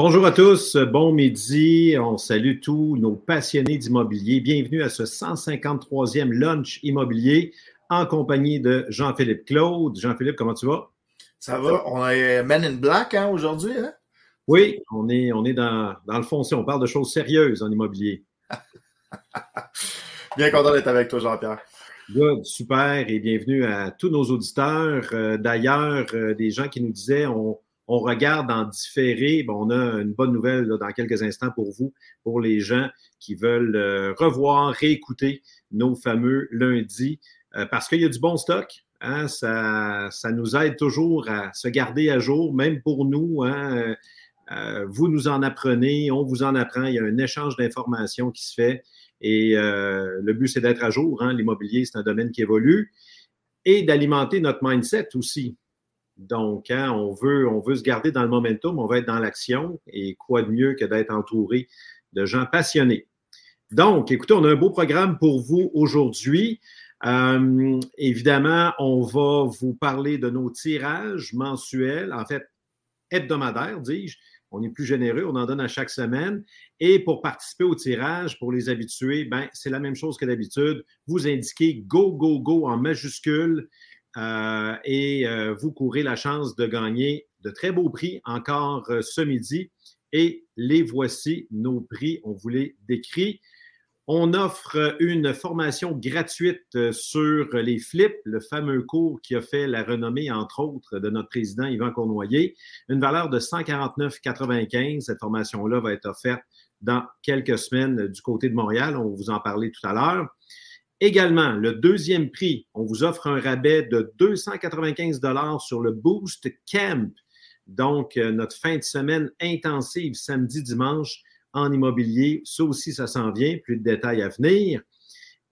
Bonjour à tous, bon midi. On salue tous nos passionnés d'immobilier. Bienvenue à ce 153e lunch immobilier en compagnie de Jean-Philippe Claude. Jean-Philippe, comment tu vas? Ça va. On est Men in Black hein, aujourd'hui. Hein? Oui, on est, on est dans, dans le fond, si on parle de choses sérieuses en immobilier. Bien content d'être avec toi, Jean-Pierre. Good, super, et bienvenue à tous nos auditeurs. Euh, d'ailleurs, euh, des gens qui nous disaient on, on regarde en différé. Bon, on a une bonne nouvelle dans quelques instants pour vous, pour les gens qui veulent euh, revoir, réécouter nos fameux lundis, euh, parce qu'il y a du bon stock. Hein, ça, nous aide toujours à se garder à jour, même pour nous. Hein, euh, vous nous en apprenez, on vous en apprend. Il y a un échange d'informations qui se fait. Et le but, c'est d'être à jour. Hein. L'immobilier, c'est un domaine qui évolue. Et d'alimenter notre mindset aussi. Donc, hein, on, veut, se garder dans le momentum, on veut être dans l'action et quoi de mieux que d'être entouré de gens passionnés. Donc, écoutez, on a un beau programme pour vous aujourd'hui. Euh, évidemment, on va vous parler de nos tirages mensuels, en fait, hebdomadaires, dis-je. On est plus généreux, on en donne à chaque semaine. Et pour participer au tirage, pour les habitués, ben, c'est la même chose que d'habitude. Vous indiquez Go, Go, Go en majuscule euh, et euh, vous courez la chance de gagner de très beaux prix encore euh, ce midi. Et les voici, nos prix, on vous les décrit. On offre une formation gratuite sur les flips, le fameux cours qui a fait la renommée, entre autres, de notre président Yvan Cournoyer. Une valeur de 149,95. Cette formation-là va être offerte dans quelques semaines du côté de Montréal. On vous en parler tout à l'heure. Également, le deuxième prix, on vous offre un rabais de 295 sur le Boost Camp. Donc, euh, notre fin de semaine intensive samedi, dimanche en immobilier. Ça aussi, ça s'en vient. Plus de détails à venir.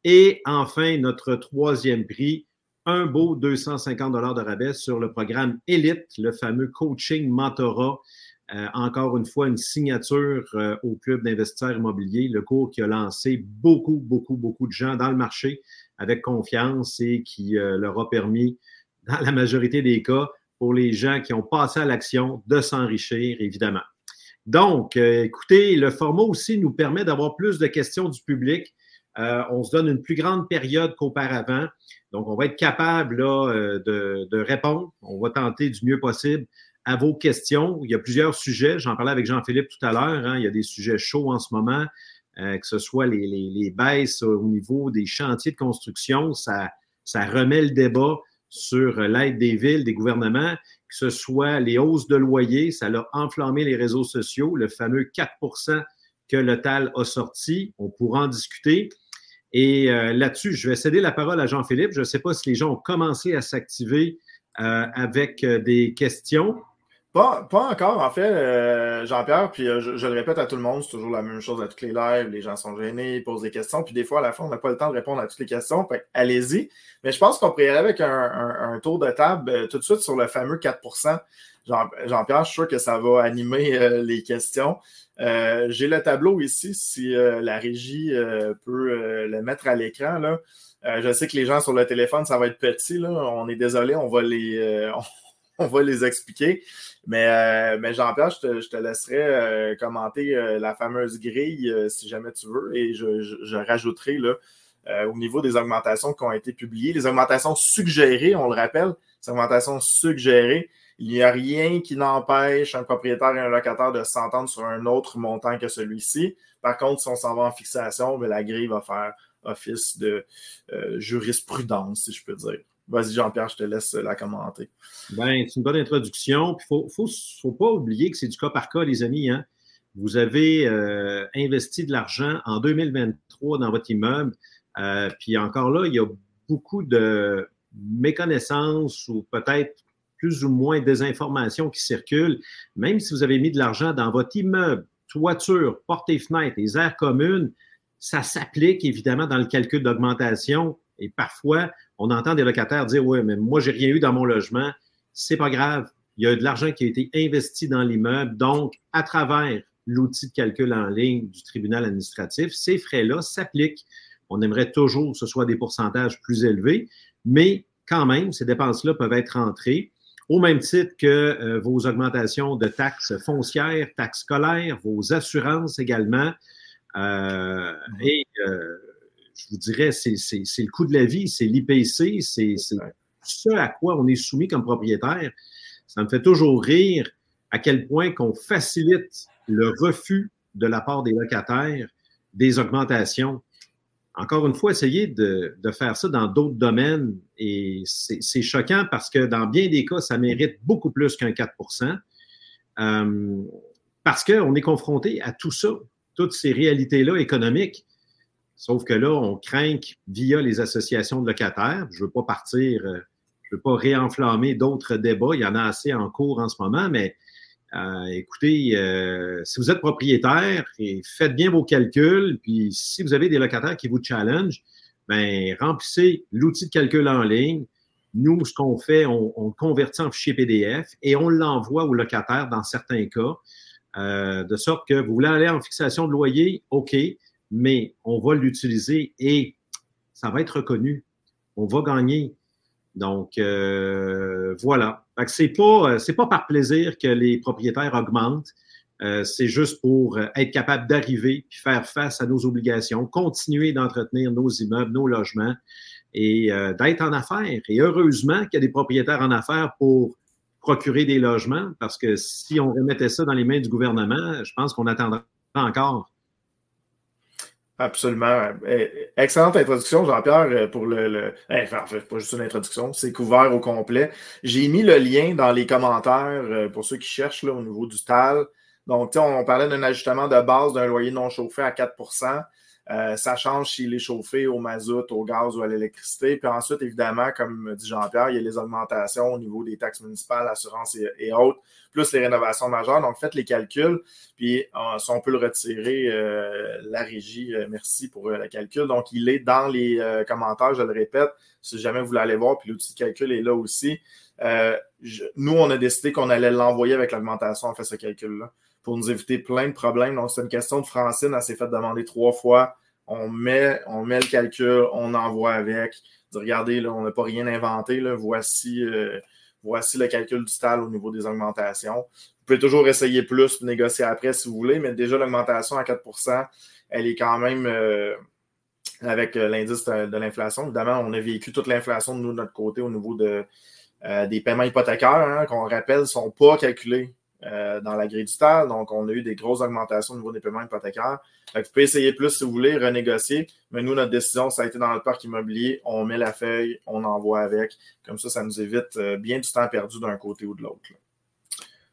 Et enfin, notre troisième prix, un beau 250 de rabais sur le programme Elite, le fameux coaching mentorat euh, encore une fois, une signature euh, au Club d'investisseurs immobiliers, le cours qui a lancé beaucoup, beaucoup, beaucoup de gens dans le marché avec confiance et qui euh, leur a permis, dans la majorité des cas, pour les gens qui ont passé à l'action, de s'enrichir, évidemment. Donc, écoutez, le format aussi nous permet d'avoir plus de questions du public. on se donne une plus grande période qu'auparavant. Donc, on va être capable là, de, de, répondre. On va tenter du mieux possible à vos questions. Il y a plusieurs sujets. J'en parlais avec Jean-Philippe tout à l'heure. Hein. Il y a des sujets chauds en ce moment, euh, que ce soit les, les, baisses au niveau des chantiers de construction. Ça, ça remet le débat sur l'aide des villes, des gouvernements, que ce soit les hausses de loyer. Ça a enflammé les réseaux sociaux, le fameux 4% que le TAL a sorti. On pourra en discuter. Et euh, là-dessus, je vais céder la parole à Jean-Philippe. Je ne sais pas si les gens ont commencé à s'activer euh, avec des questions. Pas, encore, en fait, euh, Jean-Pierre, puis euh, je, le répète à tout le monde, c'est toujours la même chose à toutes les lives, les gens sont gênés, ils posent des questions, puis des fois, à la fin, on n'a pas le temps de répondre à toutes les questions, allez-y. Mais je pense qu'on pourrait aller avec un, tour de table euh, tout de suite sur le fameux 4% Jean-Pierre, je suis sûr que ça va animer les questions. J'ai le tableau ici, si la régie peut le mettre à l'écran. Là. je sais que les gens sur le téléphone, ça va être petit. Là. On est désolé, on va les... on va les expliquer. Mais, euh, mais Jean-Pierre, je te, laisserai euh, commenter euh, la fameuse grille si jamais tu veux. Et je, rajouterai là, au niveau des augmentations qui ont été publiées, les augmentations suggérées, on le rappelle, les augmentations suggérées. Il n'y a rien qui n'empêche un propriétaire et un locataire de s'entendre sur un autre montant que celui-ci. Par contre, si on s'en va en fixation, ben, la grille va faire office de jurisprudence, si je peux dire. Vas-y, Jean-Pierre, je te laisse la commenter. Ben, c'est une bonne introduction. Il ne faut, pas oublier que c'est du cas par cas, les amis. Hein. Vous avez euh, investi de l'argent en 2023 dans votre immeuble. Euh, puis encore là, il y a beaucoup de méconnaissances ou peut-être plus ou moins des informations qui circulent. Même si vous avez mis de l'argent dans votre immeuble, toiture, porte et fenêtre, les aires communes, ça s'applique évidemment dans le calcul d'augmentation. Et parfois, on entend des locataires dire Oui, mais moi, j'ai rien eu dans mon logement. C'est pas grave. Il y a de l'argent qui a été investi dans l'immeuble. Donc, à travers l'outil de calcul en ligne du tribunal administratif, ces frais-là s'appliquent. On aimerait toujours que ce soit des pourcentages plus élevés, mais quand même, ces dépenses-là peuvent être rentrées. au même titre que euh, vos augmentations de taxes foncières, taxes scolaires, vos assurances également. Euh, et euh, je vous dirais, c'est le coût de la vie, c'est l'IPC, c'est ce à quoi on est soumis comme propriétaire. Ça me fait toujours rire à quel point qu'on facilite le refus de la part des locataires des augmentations. Encore une fois, essayez de, faire ça dans d'autres domaines et c'est choquant parce que dans bien des cas, ça mérite beaucoup plus qu'un 4% euh, parce qu'on est confronté à tout ça, toutes ces réalités-là économiques. Sauf que là, on craint via les associations de locataires. Je ne veux pas partir, euh, je ne veux pas réenflammer d'autres débats. Il y en a assez en cours en ce moment, mais euh, écoutez, euh, si vous êtes propriétaire, et faites bien vos calculs, puis si vous avez des locataires qui vous challenge, ben remplissez l'outil de calcul en ligne. Nous, ce qu'on fait, on, on, convertit en fichier PDF et on l'envoie aux locataires dans certains cas, de sorte que vous voulez aller en fixation de loyer, OK, mais on va l'utiliser et ça va être reconnu. On va gagner. Donc, euh, voilà. Ce n'est pas, euh, pas par plaisir que les propriétaires augmentent. Euh, c'est juste pour être capable d'arriver et faire face à nos obligations, continuer d'entretenir nos immeubles, nos logements et d'être en affaires. Et heureusement qu'il y a des propriétaires en affaires pour procurer des logements, parce que si on remettait ça dans les mains du gouvernement, je pense qu'on attendrait encore. Absolument. Eh, excellente introduction, Jean-Pierre, euh, pour le. Eh, enfin, pas juste une introduction, c'est couvert au complet. J'ai mis le lien dans les commentaires euh, pour ceux qui cherchent là, au niveau du TAL. Donc, on parlait d'un ajustement de base d'un loyer non chauffé à 4 euh, ça change s'il est chauffé au mazout, au gaz ou à l'électricité. Puis ensuite, évidemment, comme dit Jean-Pierre, il y a les augmentations au niveau des taxes municipales, assurances et, autres, plus les rénovations majeures. Donc, faites les calculs. Puis, euh, si on peut le retirer, euh, la régie, merci pour le calcul. Donc, il est dans les commentaires, je le répète, si jamais vous voulez aller voir. Puis, l'outil de calcul est là aussi. nous, on a décidé qu'on allait l'envoyer avec l'augmentation. On fait ce calcul-là pour nous éviter plein de problèmes. Donc, c'est une question de Francine. Elle s'est fait demander trois fois. On met, on met le calcul, on envoie avec. regardez, là, on n'a pas rien inventé. Là. Voici, euh, voici le calcul du TAL au niveau des augmentations. Vous pouvez toujours essayer plus, négocier après si vous voulez, mais déjà, l'augmentation à 4% elle est quand même euh, avec euh, l'indice de, l'inflation. Évidemment, on a vécu toute l'inflation de nous, de notre côté au niveau de, des paiements hypothécaires, hein, qu'on rappelle, ne sont pas calculés euh, dans la grille du. Donc, on a eu des grosses augmentations au niveau des paiements hypothécaires. vous pouvez essayer plus si vous voulez, renégocier. Mais nous, notre décision, ça a été dans le parc immobilier. On met la feuille, on envoie avec. Comme ça, ça nous évite euh, bien du temps perdu d'un côté ou de l'autre.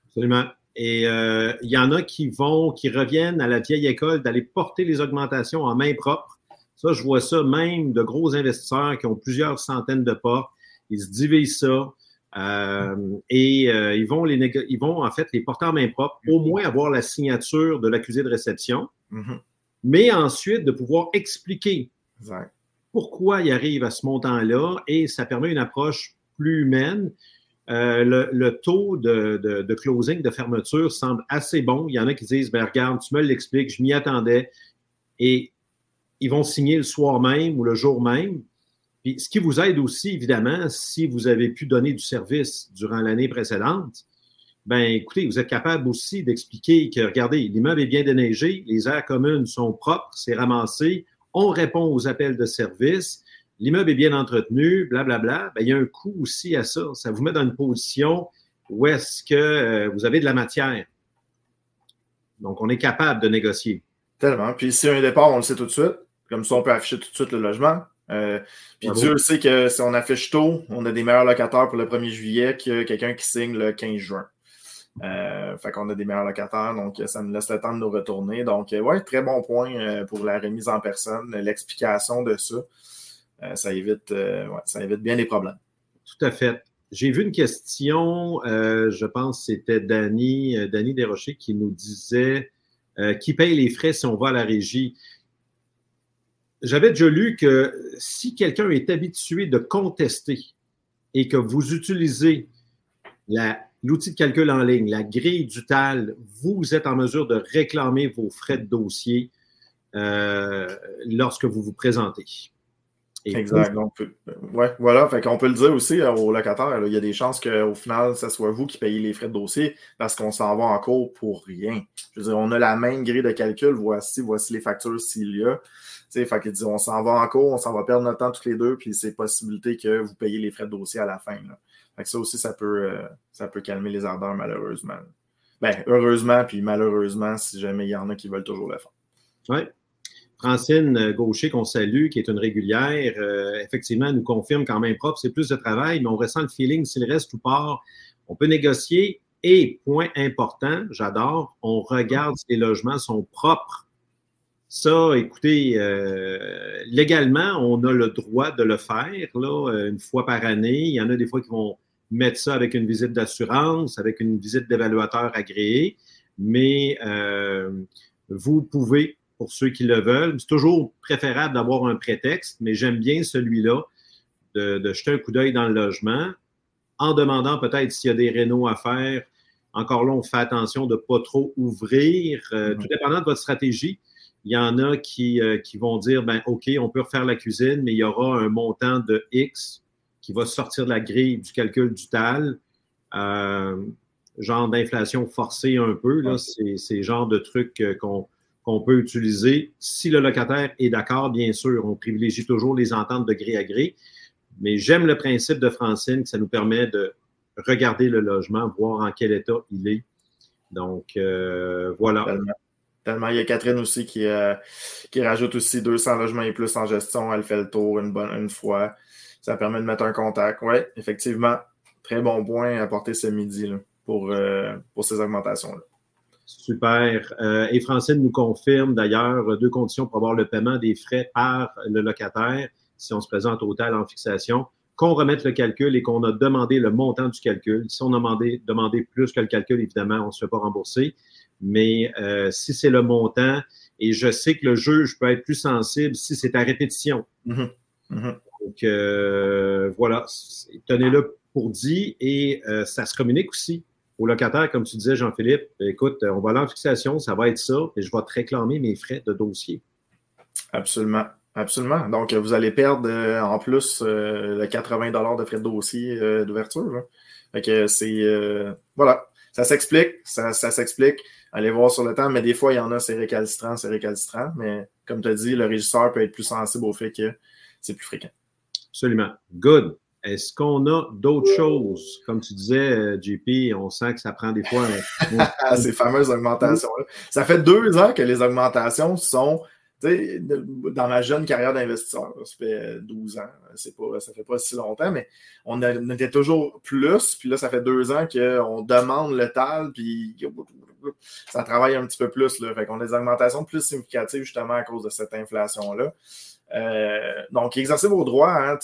Absolument. Et euh, il y en a qui vont, qui reviennent à la vieille école d'aller porter les augmentations en main propre. Ça, je vois ça même de gros investisseurs qui ont plusieurs centaines de pas. Ils se divisent ça. Euh, et euh, ils, vont les ils vont en fait les porter en main propre, au mm-hmm. moins avoir la signature de l'accusé de réception, mm-hmm. mais ensuite de pouvoir expliquer pourquoi il arrive à ce montant-là et ça permet une approche plus humaine. Euh, le, taux de, de, closing, de fermeture semble assez bon. Il y en a qui disent, ben, regarde, tu me l'expliques, je m'y attendais. Et ils vont signer le soir même ou le jour même. Puis, ce qui vous aide aussi, évidemment, si vous avez pu donner du service durant l'année précédente, ben écoutez, vous êtes capable aussi d'expliquer que, regardez, l'immeuble est bien déneigé, les aires communes sont propres, c'est ramassé, on répond aux appels de service, l'immeuble est bien entretenu, blablabla. Bla, bla. Ben, il y a un coût aussi à ça. Ça vous met dans une position où est-ce que euh, vous avez de la matière. Donc, on est capable de négocier. Tellement. Puis, si y a un départ, on le sait tout de suite. Comme ça, on peut afficher tout de suite le logement. Euh, puis Dieu sait que si on affiche tôt, on a des meilleurs locataires pour le 1er juillet que quelqu'un qui signe le 15 juin. Euh, fait qu'on a des meilleurs locataires, donc ça nous laisse le temps de nous retourner. Donc, euh, ouais, très bon point pour la remise en personne, l'explication de ça. ça, évite, ça évite bien les problèmes. Tout à fait. J'ai vu une question, je pense que c'était Danny, Danny Desrochers qui nous disait qui paye les frais si on va à la régie? J'avais déjà lu que si quelqu'un est habitué de contester et que vous utilisez l'outil de calcul en ligne, la grille du TAL, vous êtes en mesure de réclamer vos frais de dossier euh, lorsque vous vous présentez. Exact. Donc, ouais, voilà. Fait qu'on peut le dire aussi aux locataires. il y a des chances qu'au final, ce soit vous qui payez les frais de dossier parce qu'on s'en va en cours pour rien. Je veux dire, on a la même grille de calcul. Voici, voici les factures s'il y a. Fait que dit, on s'en va en cours, on s'en va perdre notre temps tous les deux, puis c'est possibilité que vous payez les frais de dossier à la fin. Fait que ça aussi, ça peut, euh, ça peut calmer les ardeurs, malheureusement. Ben, heureusement, puis malheureusement, si jamais il y en a qui veulent toujours le faire. Oui. Francine Gaucher, qu'on salue, qui est une régulière, euh, effectivement, nous confirme quand même propre, c'est plus de travail, mais on ressent le feeling, s'il reste ou part, on peut négocier. Et, point important, j'adore, on regarde si les logements sont propres. Ça, écoutez, euh, légalement, on a le droit de le faire, là, une fois par année. Il y en a des fois qui vont mettre ça avec une visite d'assurance, avec une visite d'évaluateur agréé, mais euh, vous pouvez, pour ceux qui le veulent, c'est toujours préférable d'avoir un prétexte, mais j'aime bien celui-là, de, jeter un coup d'œil dans le logement, en demandant peut-être s'il y a des rénaux à faire. Encore là, on fait attention de ne pas trop ouvrir, euh, tout dépendant de votre stratégie. Il y en a qui, euh, qui vont dire, ben, OK, on peut refaire la cuisine, mais il y aura un montant de X qui va sortir de la grille du calcul du TAL. Euh, genre d'inflation forcée un peu. Là, c'est, c'est le genre de truc qu'on, qu'on peut utiliser. Si le locataire est d'accord, bien sûr, on privilégie toujours les ententes de gré à gré. Mais j'aime le principe de Francine que ça nous permet de regarder le logement, voir en quel état il est. Donc, euh, voilà. Tellement. Il y a Catherine aussi qui, qui rajoute aussi 200 logements et plus en gestion. Elle fait le tour une, bonne, une fois ça permet de mettre un contact. Oui, effectivement, très bon point à porter ce midi pour, euh, pour ces augmentations-là. Super. Euh, et Francine nous confirme d'ailleurs deux conditions pour avoir le paiement des frais par le locataire si on se présente au total en fixation, qu'on remette le calcul et qu'on a demandé le montant du calcul. Si on a demandé, demandé plus que le calcul, évidemment, on ne se fait pas rembourser. Mais euh, si c'est le montant, et je sais que le juge peut être plus sensible si c'est à répétition. Mm-hmm. Mm-hmm. Donc, euh, voilà, tenez-le pour dit et euh, ça se communique aussi aux locataires, comme tu disais, Jean-Philippe. Écoute, on va aller en fixation, ça va être ça, et je vais te réclamer mes frais de dossier. Absolument. Absolument. Donc, vous allez perdre euh, en plus le 80 de frais de dossier d'ouverture. Fait que c'est. voilà. Ça s'explique. Ça, ça s'explique. Allez voir sur le temps, mais des fois, il y en a, c'est récalcitrant, c'est récalcitrant. Mais comme tu as dit, le régisseur peut être plus sensible au fait que c'est plus fréquent. Absolument. Good. Est-ce qu'on a d'autres choses? Comme tu disais, euh, JP, on sent que ça prend des fois. Ces fameuses augmentations-là. Ça fait deux ans que les augmentations sont dans ma jeune carrière d'investisseur, ça fait 12 ans, c'est pas, ça fait pas si longtemps, mais on, était toujours plus, puis là, ça fait deux ans qu'on demande le TAL, puis ça travaille un petit peu plus. Là. Fait qu'on a des augmentations plus significatives justement à cause de cette inflation-là. Euh, donc, exercez vos droits. Hein,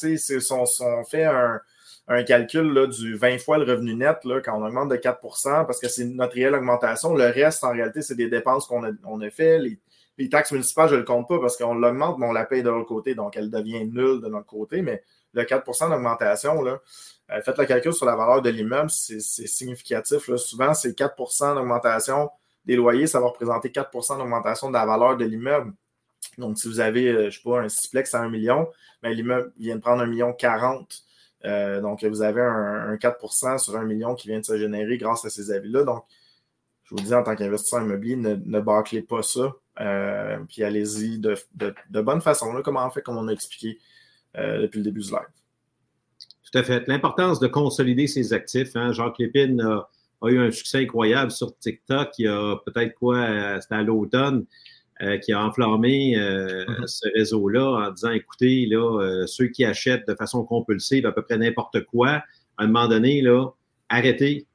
on, on, fait un, calcul là, du 20 fois le revenu net là, quand on augmente de 4% parce que c'est notre réelle augmentation. Le reste, en réalité, c'est des dépenses qu'on a, on a fait. Les, taxes municipales, je ne le compte pas parce qu'on l'augmente, mais on la paye de l'autre côté. Donc, elle devient nulle de notre côté. Mais le 4% d'augmentation, euh, faites le calcul sur la valeur de l'immeuble, c'est significatif. Souvent, c'est 4% d'augmentation des loyers, ça va représenter 4% d'augmentation de la valeur de l'immeuble. Donc, si vous avez, euh, je ne sais pas, un sixplex à 1 million, ben, l'immeuble vient de prendre 1 million 40. Euh, donc, vous avez un, 4% sur 1 million qui vient de se générer grâce à ces avis-là. Donc, je vous dis, en tant qu'investisseur immobilier, ne, bâclez pas ça. Euh, puis allez-y de, bonne façon, là, comme fait, comme on a expliqué depuis le début du live. Tout à fait. L'importance de consolider ses actifs. Hein. Jacques Lépine a, a, eu un succès incroyable sur TikTok. Il y a peut-être quoi, c'était à l'automne. Euh, qui a enflammé euh, mm-hmm. ce réseau-là en disant écoutez, là, euh, ceux qui achètent de façon compulsive à peu près n'importe quoi, à un moment donné, là, arrêtez,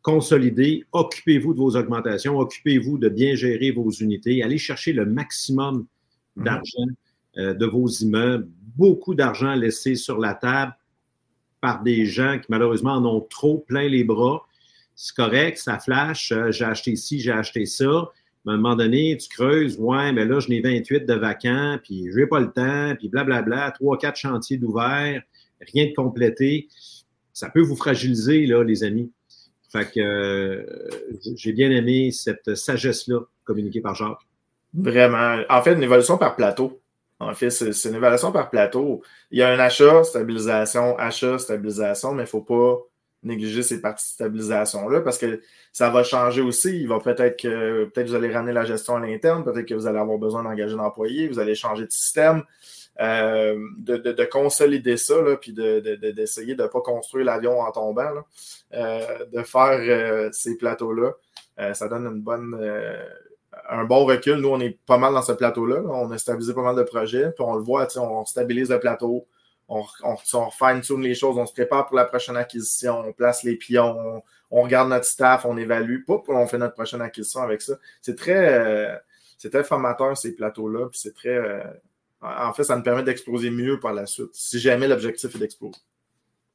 consolidez, occupez-vous de vos augmentations, occupez-vous de bien gérer vos unités, allez chercher le maximum mm-hmm. d'argent de vos immeubles, beaucoup d'argent laissé sur la table par des gens qui malheureusement en ont trop plein les bras. C'est correct, ça flash, j'ai acheté ci, j'ai acheté ça à un moment donné, tu creuses, ouais, mais là, je n'ai 28 de vacants, puis je n'ai pas le temps, puis blablabla, trois, quatre chantiers d'ouvert, rien de complété. Ça peut vous fragiliser, là, les amis. Fait que euh, j'ai bien aimé cette sagesse-là communiquée par Jacques. Vraiment. En fait, une évolution par plateau. En fait, c'est une évaluation par plateau. Il y a un achat, stabilisation, achat, stabilisation, mais il ne faut pas négliger ces parties de stabilisation-là parce que ça va changer aussi. Il va peut-être que peut-être vous allez ramener la gestion à l'interne, peut-être que vous allez avoir besoin d'engager d'employés, vous allez changer de système. Euh, de, consolider ça, puis d'essayer de ne pas construire l'avion en tombant, euh, de faire euh, ces plateaux-là. ça donne une bonne, un bon recul. Nous, on est pas mal dans ce plateau-là. On a stabilisé pas mal de projets, puis on le voit, on stabilise le plateau, on, on, on les choses, on se prépare pour la prochaine acquisition, on place les pions, on, regarde notre staff, on évalue, pas on fait notre prochaine acquisition avec ça. C'est très, c'est très formateur, ces plateaux-là, puis c'est très en fait, ça nous permet d'exploser mieux par la suite, si jamais l'objectif est d'exploser.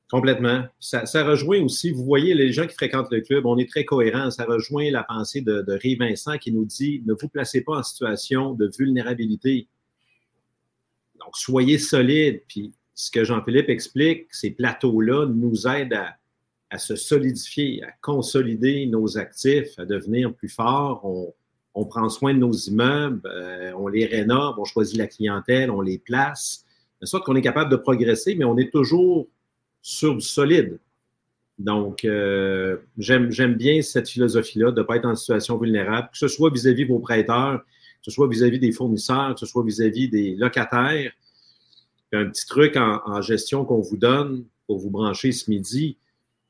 Complètement. Ça, rejoint aussi, vous voyez, les gens qui fréquentent le club, on est très cohérents. Ça rejoint la pensée de, de Ray Vincent qui nous dit ne vous placez pas en situation de vulnérabilité. Donc, soyez solide. Puis, ce que Jean-Philippe explique, ces plateaux-là nous aident à, se solidifier, à consolider nos actifs, à devenir plus forts. On, prend soin de nos immeubles, euh, on les rénove, on choisit la clientèle, on les place, de sorte qu'on est capable de progresser, mais on est toujours sur du solide. Donc, euh, j'aime bien cette philosophie-là de ne pas être en situation vulnérable, que ce soit vis-à-vis vos prêteurs, que ce soit vis-à-vis des fournisseurs, que ce soit vis-à-vis des locataires. Un petit truc en, gestion qu'on vous donne pour vous brancher ce midi,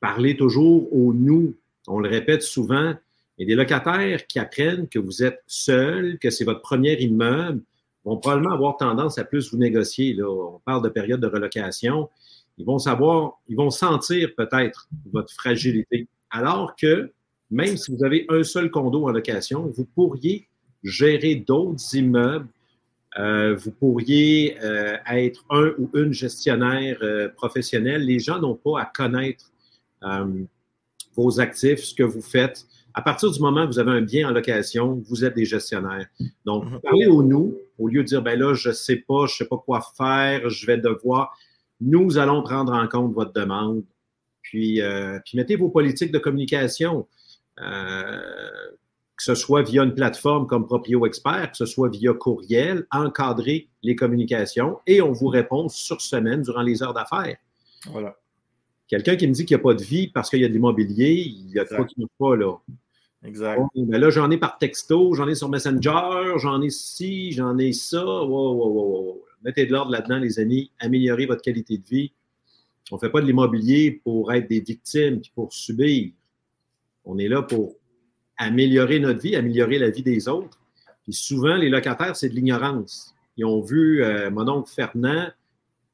parlez toujours au nous. On le répète souvent, et des locataires qui apprennent que vous êtes seul, que c'est votre premier immeuble, vont probablement avoir tendance à plus vous négocier. Là. On parle de période de relocation. Ils vont savoir, ils vont sentir peut-être votre fragilité. Alors que même si vous avez un seul condo en location, vous pourriez gérer d'autres immeubles. Euh, vous pourriez euh, être un ou une gestionnaire euh, professionnel. Les gens n'ont pas à connaître vos actifs, ce que vous faites. À partir du moment où vous avez un bien en location, vous êtes des gestionnaires. Donc, mhm. parlez au nous, au lieu de dire, ben là, je ne sais pas, je ne sais pas quoi faire, je vais devoir. Nous allons prendre en compte votre demande. Puis, euh, puis mettez vos politiques de communication, euh, que ce soit via une plateforme comme Proprio Expert, que ce soit via courriel, encadrez les communications et on vous répond sur semaine durant les heures d'affaires. Voilà. Quelqu'un qui me dit qu'il n'y a pas de vie parce qu'il y a de l'immobilier, il y a trop qui ne pas là. Exact. mais là, j'en ai par texto, j'en ai sur Messenger, j'en ai ci, j'en ai ça. Mettez de l'ordre là-dedans, les amis. Améliorez votre qualité de vie. On ne fait pas de l'immobilier pour être des victimes et pour subir. On est là pour améliorer notre vie, améliorer la vie des autres. Puis souvent, les locataires, c'est de l'ignorance. Ils ont vu euh, mon oncle Fernand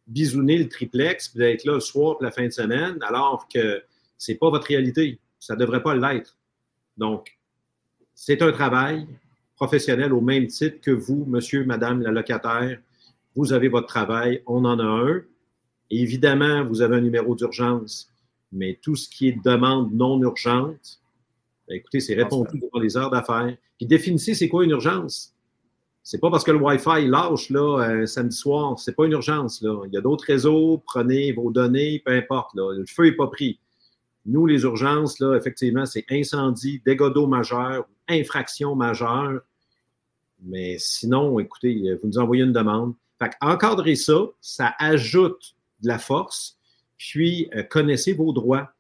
bisouner le triplex, puis d'être là le soir, puis la fin de semaine, alors que ce n'est pas votre réalité. Ça ne devrait pas l'être. Donc, c'est un travail professionnel au même titre que vous, monsieur, madame la locataire. Vous avez votre travail, on en a un. évidemment, vous avez un numéro d'urgence, mais tout ce qui est demande non urgente, écoutez, c'est répondu dans les heures d'affaires. Puis définissez c'est quoi une urgence? C'est pas parce que le Wi-Fi lâche là, un samedi soir, c'est pas une urgence. Là. Il y a d'autres réseaux, prenez vos données, peu importe. Le feu n'est pas pris. Nous, les urgences, là, effectivement, c'est incendie, dégâts d'eau majeur, infraction majeure. Mais sinon, écoutez, vous nous envoyez une demande. Fait encadrer ça, ça ajoute de la force, puis euh, connaissez vos droits.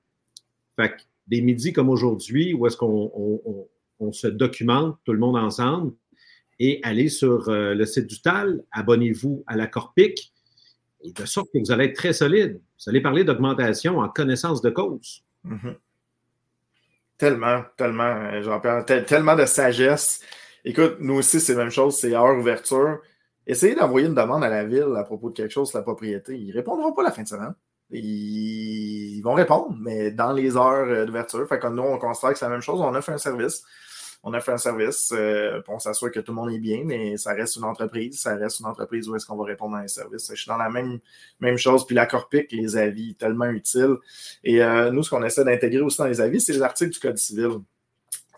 Fait que des midis comme aujourd'hui, où est-ce qu'on se documente tout le monde ensemble, et allez sur euh, le site du TAL, abonnez-vous à la Corpic, et de sorte que vous allez être très solide. Vous allez parler d'augmentation en connaissance de cause. Mhm. Tellement, tellement, euh, Jean-Pierre, tellement de sagesse. Écoute, nous aussi, c'est la même chose, c'est heure ouverture. Essayez d'envoyer une demande à la ville à propos de quelque chose, la propriété. Ils ne répondront pas la fin de semaine. Ils vont répondre, mais dans les heures euh, d'ouverture. Fait que nous, on constate que c'est la même chose. On fait un service on fait un service, euh, on s'assure que tout le monde est bien, mais ça reste une entreprise, ça reste une entreprise où est-ce qu'on va répondre à un service. Je suis dans la même, même chose. Puis la Corpic, les avis, tellement utiles. Et euh, nous, ce qu'on essaie d'intégrer aussi dans les avis, c'est les articles du Code civil.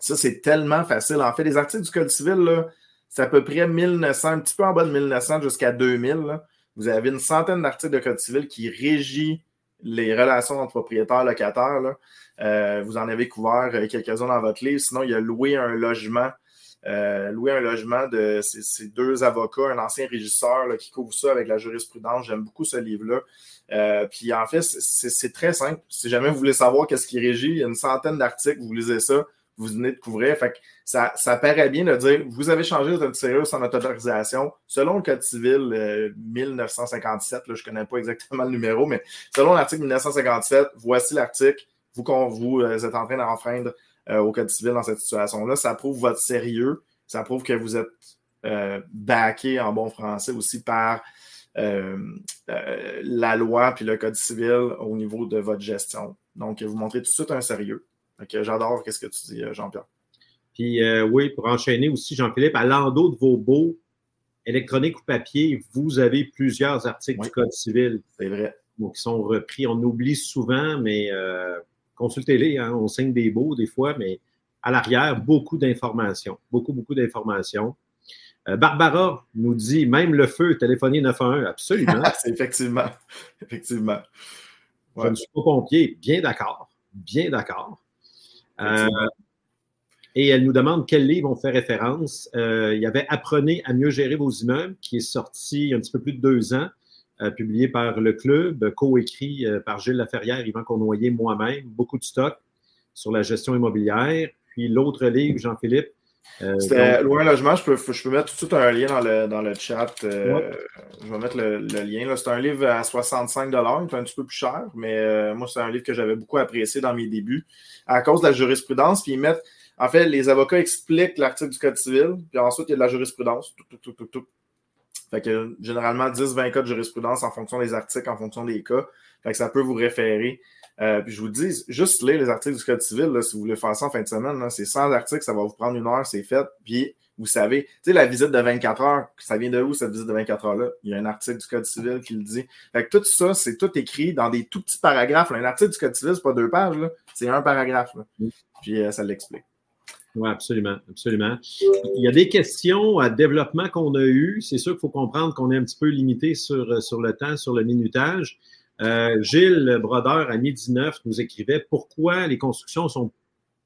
Ça, c'est tellement facile. En fait, les articles du Code civil, c'est à peu près 1900, un petit peu en bas de 1900 jusqu'à 2000. Vous avez une centaine d'articles de Code civil qui régit les relations entre propriétaires et locataires. Euh, vous en avez couvert euh, quelques-uns dans votre livre. Sinon, il y a loué un logement euh, louer un logement de ces, deux avocats, un ancien régisseur qui couvre ça avec la jurisprudence. J'aime beaucoup ce livre-là. Puis en fait, c'est très simple. Si jamais vous voulez savoir qu'est-ce qui régit, il y a une centaine d'articles, vous lisez ça, vous venez de couvrir. Fait que ça, ça paraît bien de dire vous avez changé votre sérieux sans notre autorisation. Selon le Code civil 1957, euh, là, je ne connais pas exactement le numéro, mais selon l'article 1957, voici l'article. Vous, vous êtes en train d'enfreindre euh, au Code civil dans cette situation-là. Ça prouve votre sérieux. Ça prouve que vous êtes euh, backé en bon français aussi par euh, la loi puis le Code civil au niveau de votre gestion. Donc, vous montrez tout de suite un sérieux. J'adore ce que tu dis, Jean-Pierre. Puis oui, pour enchaîner aussi, Jean-Philippe, à l'endos de vos beaux, électronique ou papier, vous avez plusieurs articles du Code civil. C'est vrai. Donc, qui sont repris. On oublie souvent, mais consultez-les, hein, on signe des beaux des fois, mais à l'arrière, beaucoup d'informations, beaucoup, beaucoup d'informations. Euh, Barbara nous dit même le feu, téléphoner 911, absolument. C'est effectivement, effectivement. Je ne suis pas pompier, bien d'accord, bien d'accord. Euh, et elle nous demande quel livre on fait référence. Euh, il y avait Apprenez à mieux gérer vos immeubles, qui est sorti un petit peu plus de deux ans. Euh, publié par le club, coécrit par Gilles Laferrière, Yvan Cournoyer, moi-même, beaucoup de stock sur la gestion immobilière. Puis l'autre livre, Jean-Philippe. Euh, C'était Loin Logement. Je peux, je peux mettre tout de suite un lien dans le, dans le chat. Je vais mettre le, lien. C'est un livre à 65 il est un petit peu plus cher, mais moi, c'est un livre que j'avais beaucoup apprécié dans mes débuts à cause de la jurisprudence. Puis ils mettent, en fait, les avocats expliquent l'article du Code civil, puis ensuite, il y a de la jurisprudence. Tout, tout, tout, tout, fait que généralement 10-20 cas de jurisprudence en fonction des articles, en fonction des cas. Fait que ça peut vous référer. Euh, puis je vous dis, juste lire les articles du Code civil, là, si vous voulez faire ça en fin de semaine, c'est 100 articles, ça va vous prendre une heure, c'est fait. Puis vous savez, tu sais, la visite de 24 heures, ça vient de où cette visite de 24 heures-là? Il y a un article du Code civil qui le dit. Fait que tout ça, c'est tout écrit dans des tout petits paragraphes. Un article du Code civil, c'est pas deux pages, c'est un paragraphe. Mm. Puis euh, ça l'explique. Oui, absolument, absolument. Il y a des questions à développement qu'on a eues. C'est sûr qu'il faut comprendre qu'on est un petit peu limité sur, sur le temps, sur le minutage. Euh, Gilles Brodeur, à midi 19, nous écrivait pourquoi les constructions sont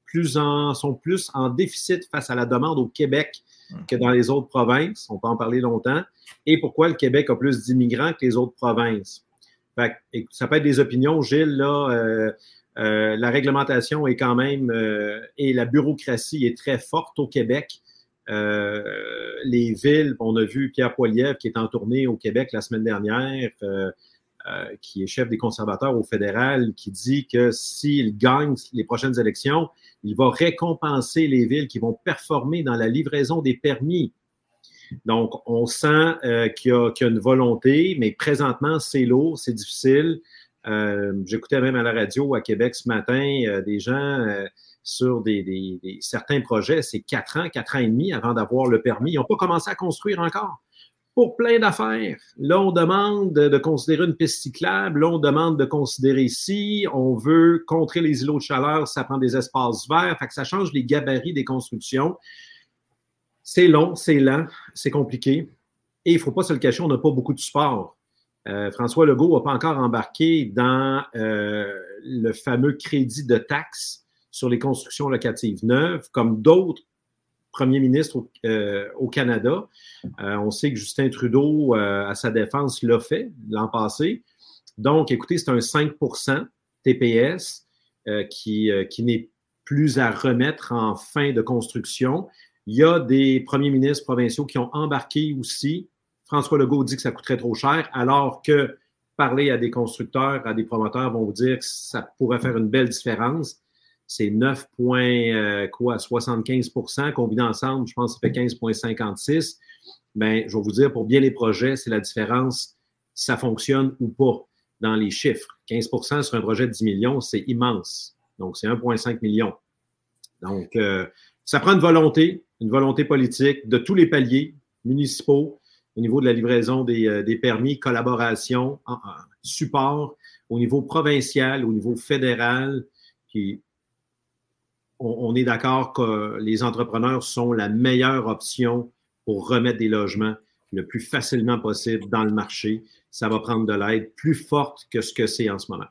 plus, en, sont plus en déficit face à la demande au Québec que dans les autres provinces. On peut en parler longtemps. Et pourquoi le Québec a plus d'immigrants que les autres provinces. ça peut être des opinions. Gilles, là, euh, euh, la réglementation est quand même euh, et la bureaucratie est très forte au Québec. Euh, les villes, on a vu Pierre Poilievre qui est en tournée au Québec la semaine dernière, qui est chef des conservateurs au fédéral, qui dit que s'il gagne les prochaines élections, il va récompenser les villes qui vont performer dans la livraison des permis. Donc, on sent qu'il y, a une volonté, mais présentement, c'est lourd, c'est difficile. Euh, j'écoutais même à la radio à Québec ce matin euh, des gens euh, sur certains projets, c'est quatre ans, quatre ans et demi avant d'avoir le permis. Ils n'ont pas commencé à construire encore. Pour plein d'affaires. Là, on demande de, considérer une piste cyclable. Là, on demande de considérer ici. On veut contrer les îlots de chaleur, ça prend des espaces verts. Fait que ça change les gabarits des constructions. C'est long, c'est lent, c'est compliqué. Et il ne faut pas se le cacher, on n'a pas beaucoup de support. Euh, François Legault n'a pas encore embarqué dans euh, le fameux crédit de taxe sur les constructions locatives neuves, comme d'autres premiers ministres au, euh, Canada. on sait que Justin Trudeau, à sa défense, l'a fait l'an passé. Donc, écoutez, c'est un 5% TPS qui, qui n'est plus à remettre en fin de construction. Il y a des premiers ministres provinciaux qui ont embarqué aussi François Legault dit que ça coûterait trop cher, alors que parler à des constructeurs, à des promoteurs vont vous dire que ça pourrait faire une belle différence. C'est 9,75% euh, combiné ensemble, je pense que ça fait 15,56. Mais je vais vous dire, pour bien les projets, c'est la différence, ça fonctionne ou pas dans les chiffres. 15% sur un projet de 10 millions, c'est immense. Donc, c'est 1,5 million. Donc, euh, ça prend une volonté, une volonté politique de tous les paliers municipaux, au niveau de la livraison des, euh, permis, collaboration, support au niveau provincial, au niveau fédéral. Puis on, est d'accord que les entrepreneurs sont la meilleure option pour remettre des logements le plus facilement possible dans le marché. Ça va prendre de l'aide plus forte que ce que c'est en ce moment.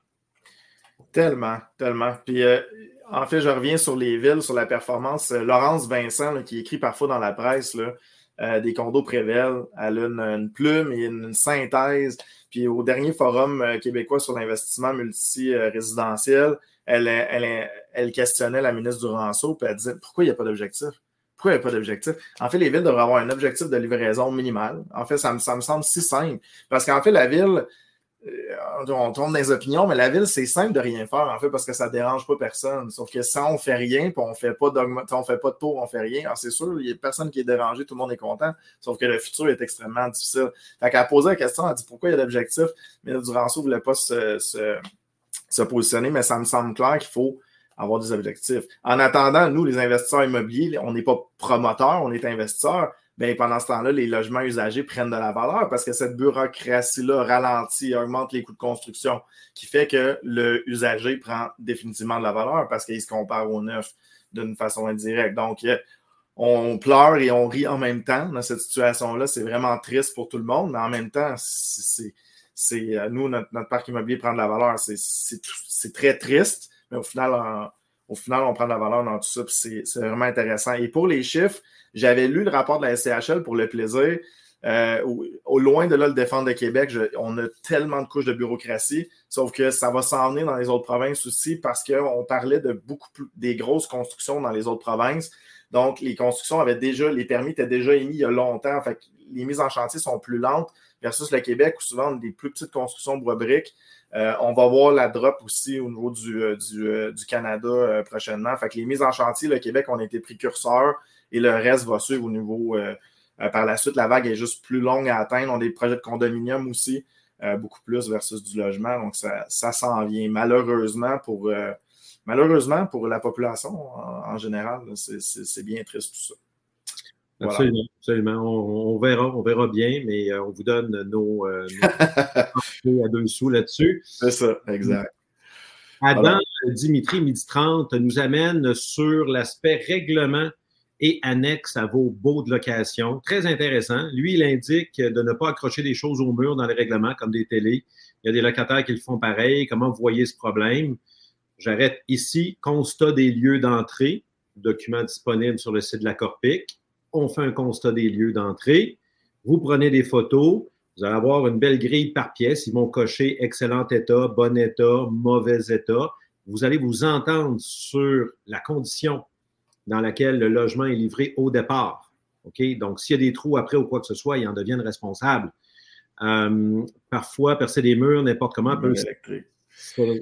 Tellement, tellement. Puis euh, en fait, je reviens sur les villes, sur la performance. Laurence Vincent, qui écrit parfois dans la presse, là, des condos Prével, elle a une, plume et une, synthèse. Puis au dernier forum québécois sur l'investissement multi-résidentiel, elle, questionnait la ministre Duranceau, puis elle disait pourquoi il n'y a pas d'objectif? Pourquoi il n'y a pas d'objectif? En fait, les villes devraient avoir un objectif de livraison minimal. En fait, ça me, semble si simple. Parce qu'en fait, la ville, euh, on tourne des opinions, mais la ville, c'est simple de rien faire, en fait, parce que ça ne dérange pas personne. Sauf que si on ne fait rien, puis on ne fait pas on fait pas de tour, on ne fait rien, c'est sûr, il n'y a personne qui est dérangé, tout le monde est content. Sauf que le futur est extrêmement difficile. Fait qu'elle a posé la question, elle a dit pourquoi il y a d'objectifs, mais Duranceau ne voulait pas se, positionner, mais ça me semble clair qu'il faut avoir des objectifs. En attendant, nous, les investisseurs immobiliers, on n'est pas promoteurs, on est investisseurs. Bien, pendant ce temps-là, les logements usagés prennent de la valeur parce que cette bureaucratie-là ralentit, augmente les coûts de construction, qui fait que le usager prend définitivement de la valeur parce qu'il se compare au neuf d'une façon indirecte. Donc, euh, on pleure et on rit en même temps dans cette situation-là. C'est vraiment triste pour tout le monde, mais en même temps, c'est euh, nous, notre, parc immobilier prend de la valeur. C'est très triste, mais au final, au final, on prend de la valeur dans tout ça, c'est vraiment intéressant. Et pour les chiffres, j'avais lu le rapport de la SCHL pour le plaisir. Euh, au, loin de là, le défendre de Québec, on a tellement de couches de bureaucratie, sauf que ça va s'en venir dans les autres provinces aussi parce qu'on parlait de beaucoup plus des grosses constructions dans les autres provinces. Donc, les constructions avaient déjà, les permis étaient déjà émis il y a longtemps. Les mises en chantier sont plus lentes versus le Québec où souvent des plus petites constructions bois-briques. Euh, on va voir la drop aussi au niveau du, euh, euh, du, Canada prochainement. Fait que les mises en chantier, le Québec, on a été précurseurs et le reste va suivre au niveau. par la suite, la vague est juste plus longue à atteindre. On a des projets de condominium aussi, beaucoup plus versus du logement. Donc, ça, ça s'en vient. Malheureusement pour, malheureusement pour la population en général, c'est bien triste tout ça. Absolument, absolument. On, verra, on verra bien, mais euh, on vous donne nos, euh, à deux sous là-dessus. C'est ça, exact. Adam Dimitri, midi 30, nous amène sur l'aspect règlement et annexe à vos baux de location. Très intéressant. Lui, il indique de ne pas accrocher des choses au mur dans les règlements, comme des télés. Il y a des locataires qui le font pareil. Comment vous voyez ce problème? J'arrête ici. Constat des lieux d'entrée. Document disponible sur le site de la Corpic on fait un constat des lieux d'entrée, vous prenez des photos, vous allez avoir une belle grille par pièce, ils vont cocher excellent état, bon état, mauvais état. Vous allez vous entendre sur la condition dans laquelle le logement est livré au départ. OK? Donc, s'il y a des trous après ou quoi que ce soit, ils en deviennent responsables. Euh, parfois, percer des murs, n'importe comment. Peut...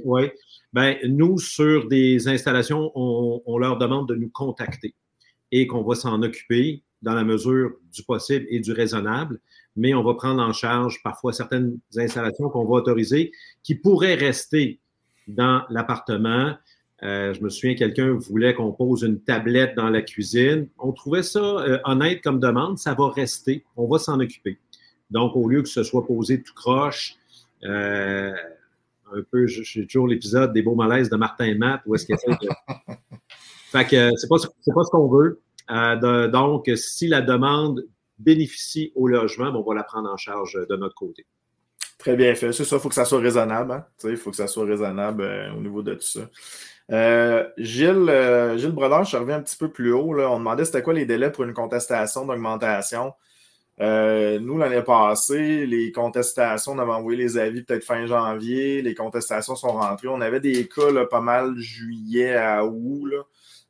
Oui. Ben, nous, sur des installations, on leur demande de nous contacter et qu'on va s'en occuper dans la mesure du possible et du raisonnable, mais on va prendre en charge parfois certaines installations qu'on va autoriser qui pourraient rester dans l'appartement. Euh, je me souviens, quelqu'un voulait qu'on pose une tablette dans la cuisine. On trouvait ça euh, honnête comme demande, ça va rester, on va s'en occuper. Donc, au lieu que ce soit posé tout croche, euh, un peu, j'ai toujours l'épisode des beaux malaises de Martin et Matt, où est-ce qu'il essaie de fait que c'est pas, pas ce qu'on veut. Euh, donc, si la demande bénéficie au logement, on va la prendre en charge de notre côté. Très bien fait. C'est ça, il faut que ça soit raisonnable. Hein. Il faut que ça soit raisonnable euh, au niveau de tout ça. Euh, Gilles, Gilles Brodeur, je reviens un petit peu plus haut. Là. On demandait c'était quoi les délais pour une contestation d'augmentation. nous, l'année passée, les contestations, on avait envoyé les avis peut-être fin janvier. Les contestations sont rentrées. On avait des cas pas mal juillet à août.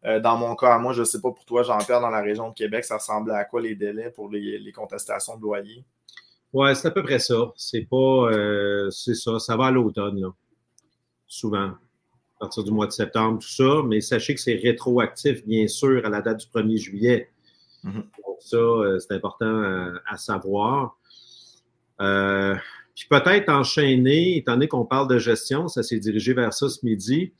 Euh, dans mon cas, moi, je ne sais pas pour toi, Jean-Pierre, dans la région de Québec, ça ressemblait à quoi les délais pour les, contestations de loyer? Oui, c'est à peu près ça. C'est pas. Euh, c'est ça. Ça va à l'automne, là. Souvent. À partir du mois de septembre, tout ça. Mais sachez que c'est rétroactif, bien sûr, à la date du 1er juillet. Mm-hmm. Donc, ça, euh, c'est important à, savoir. puis peut-être enchaîner, étant donné qu'on parle de gestion, ça s'est dirigé vers ça ce midi.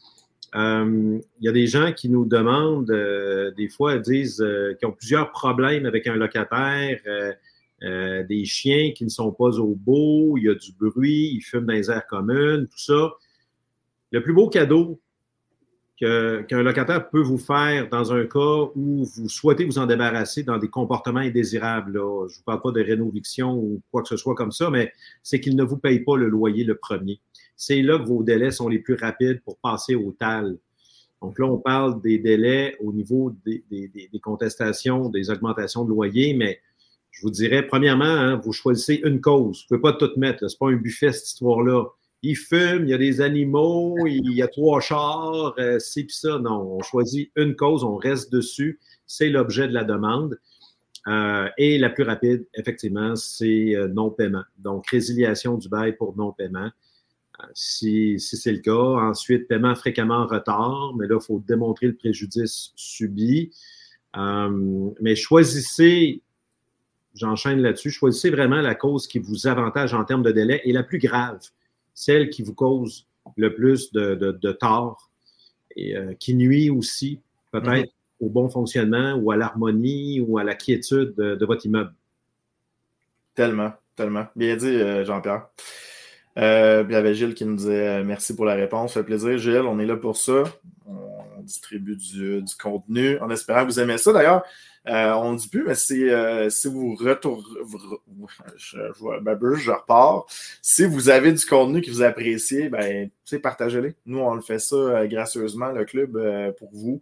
Euh, il y a des gens qui nous demandent, euh, des fois, disent euh, qu'ils ont plusieurs problèmes avec un locataire, des chiens qui ne sont pas au beau, il y a du bruit, ils fument dans les airs communes, tout ça. Le plus beau cadeau qu'un locataire peut vous faire dans un cas où vous souhaitez vous en débarrasser dans des comportements indésirables. Je ne vous parle pas de rénoviction ou quoi que ce soit comme ça, mais c'est qu'il ne vous paye pas le loyer le premier c'est là que vos délais sont les plus rapides pour passer au TAL. Donc là, on parle des délais au niveau des, contestations, des augmentations de loyer, mais je vous dirais, premièrement, hein, vous choisissez une cause. Vous ne pouvez pas tout mettre. Ce n'est pas un buffet, cette histoire-là. Il fume, il y a des animaux, il y a trois chars, euh, c'est puis ça. Non, on choisit une cause, on reste dessus. C'est l'objet de la demande. Euh, et la plus rapide, effectivement, c'est euh, non-paiement. Donc, résiliation du bail pour non-paiement. Si, si c'est le cas. Ensuite, paiement fréquemment en retard, mais là, il faut démontrer le préjudice subi. mais choisissez j'enchaîne là-dessus. Choisissez vraiment la cause qui vous avantage en termes de délai et la plus grave, celle qui vous cause le plus de, de, tort et euh, qui nuit aussi peut-être mhm. au bon fonctionnement ou à l'harmonie ou à la quiétude de, votre immeuble. Tellement, tellement. Bien dit, euh, Jean-Pierre. Euh, il y avait Gilles qui nous disait merci pour la réponse. Ça fait plaisir, Gilles. On est là pour ça. On distribue du, contenu en espérant que vous aimez ça. D'ailleurs, euh, on ne dit plus, mais si, euh, vous retournez, je, repars. Si vous avez du contenu que vous appréciez, ben, partagez-le. Nous, on le fait ça euh, gracieusement, le club, pour vous,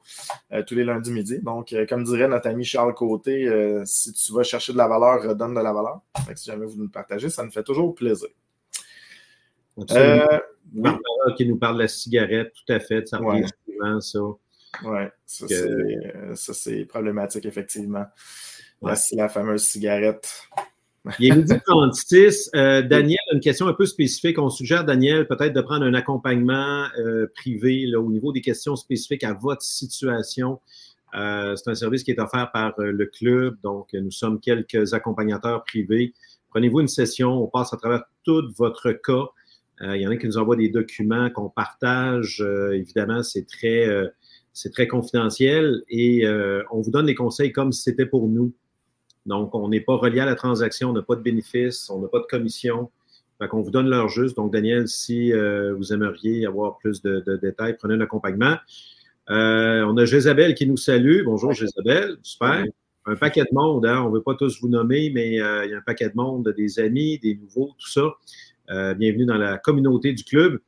tous les lundis midi. Donc, comme dirait notre ami Charles Côté, si tu vas chercher de la valeur, redonne de la valeur. si jamais vous nous partagez, ça nous fait toujours plaisir. Qui nous parle de la cigarette, tout à fait. Ça revient souvent, ça. Oui, euh, ça c'est problématique, effectivement. C'est la fameuse cigarette. Il est midi 36. Euh, Daniel, une question un peu spécifique. On suggère, Daniel, peut-être de prendre un accompagnement euh, privé là, au niveau des questions spécifiques à votre situation. c'est un service qui est offert par le club, donc nous sommes quelques accompagnateurs privés. Prenez-vous une session, on passe à travers tout votre cas. Il y en a qui nous envoient des documents qu'on partage. évidemment, c'est très c'est très confidentiel et euh, on vous donne des conseils comme si c'était pour nous. Donc, on n'est pas relié à la transaction, on n'a pas de bénéfices, on n'a pas de commission. Fait qu'on vous donne l'heure juste. Donc, Daniel, si euh, vous aimeriez avoir plus de, détails, prenez un accompagnement. Euh, on a Jézabel qui nous salue. Bonjour, Jézabel. Super. Un paquet de monde, hein? on ne veut pas tous vous nommer, mais il y a un paquet de monde, des amis, des nouveaux, tout ça. Bienvenue dans la communauté du club.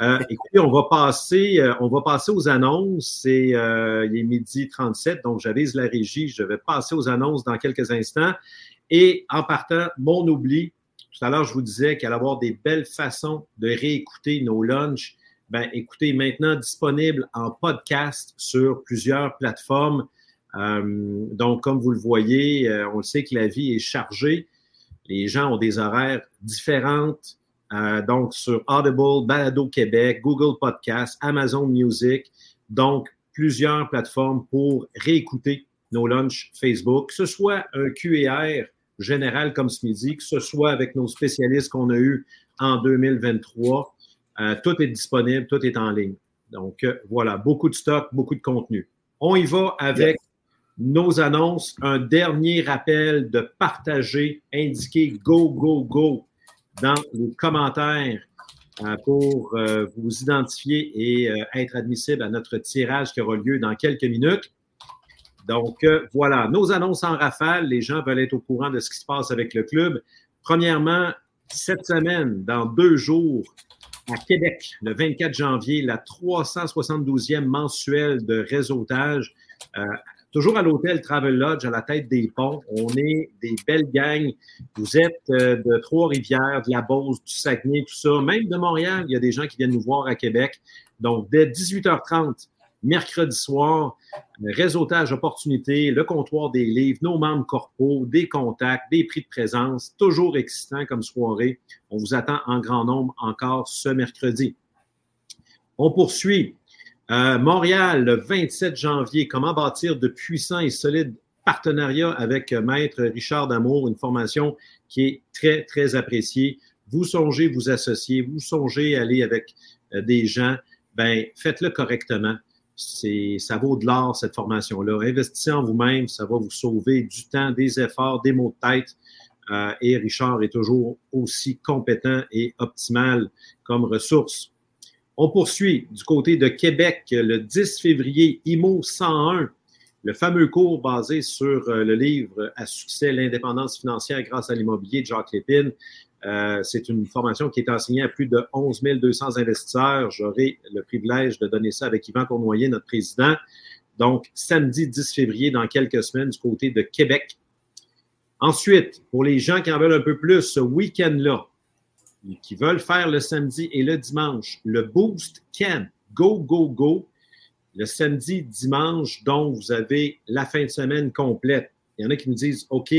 Euh, écoutez, on va passer, euh, on va passer aux annonces. Euh, il est midi 37, donc j'avise la régie. Je vais passer aux annonces dans quelques instants. Et en partant, mon oubli. Tout à l'heure, je vous disais y avoir des belles façons de réécouter nos lunchs. Ben, écoutez, maintenant disponible en podcast sur plusieurs plateformes. donc, comme vous le voyez, on le sait que la vie est chargée. Les gens ont des horaires différentes. Euh, donc, sur Audible, Balado Québec, Google Podcast, Amazon Music. Donc, plusieurs plateformes pour réécouter nos lunchs Facebook, que ce soit un QR général comme ce midi, que ce soit avec nos spécialistes qu'on a eus en 2023. Euh, tout est disponible, tout est en ligne. Donc, euh, voilà, beaucoup de stock, beaucoup de contenu. On y va avec nos annonces. Un dernier rappel de partager, indiquer go, go, go dans les commentaires euh, pour euh, vous identifier et euh, être admissible à notre tirage qui aura lieu dans quelques minutes. Donc, voilà, nos annonces en rafale. Les gens veulent être au courant de ce qui se passe avec le club. Premièrement, cette semaine, dans deux jours, à Québec, le 24 janvier, la 372e mensuelle de réseautage toujours à l'hôtel Travel Lodge à la tête des ponts. On est des belles gangs. Vous êtes euh, de Trois-Rivières, de la Beauce, du Saguenay, tout ça. Même de Montréal, il y a des gens qui viennent nous voir à Québec. Donc, dès 18h30, mercredi soir, réseautage opportunité, le comptoir des livres, nos membres corporaux, des contacts, des prix de présence, toujours excitant comme soirée. On vous attend en grand nombre encore ce mercredi. On poursuit euh, Montréal, le 27 janvier, comment bâtir de puissants et solides partenariats avec euh, Maître Richard Damour, une formation qui est très, très appréciée. Vous songez vous associer, vous songez aller avec euh, des gens, ben faites-le correctement. C'est, ça vaut de l'or, cette formation-là. Investissez en vous-même, ça va vous sauver du temps, des efforts, des mots de tête. et Richard est toujours aussi compétent et optimal comme ressource. On poursuit du côté de Québec le 10 février, IMO 101, le fameux cours basé sur euh, le livre à succès L'indépendance financière grâce à l'immobilier de Jacques Lépine. Euh, c'est une formation qui est enseignée à plus de 11 200 investisseurs. J'aurai le privilège de donner ça avec Yvan Tournoyer, notre président. Donc, samedi 10 février, dans quelques semaines, du côté de Québec. Ensuite, pour les gens qui en veulent un peu plus, ce week-end-là, qui veulent faire le samedi et le dimanche, le Boost Camp, go, go, go, le samedi, dimanche, donc vous avez la fin de semaine complète. Il y en a qui nous disent, OK,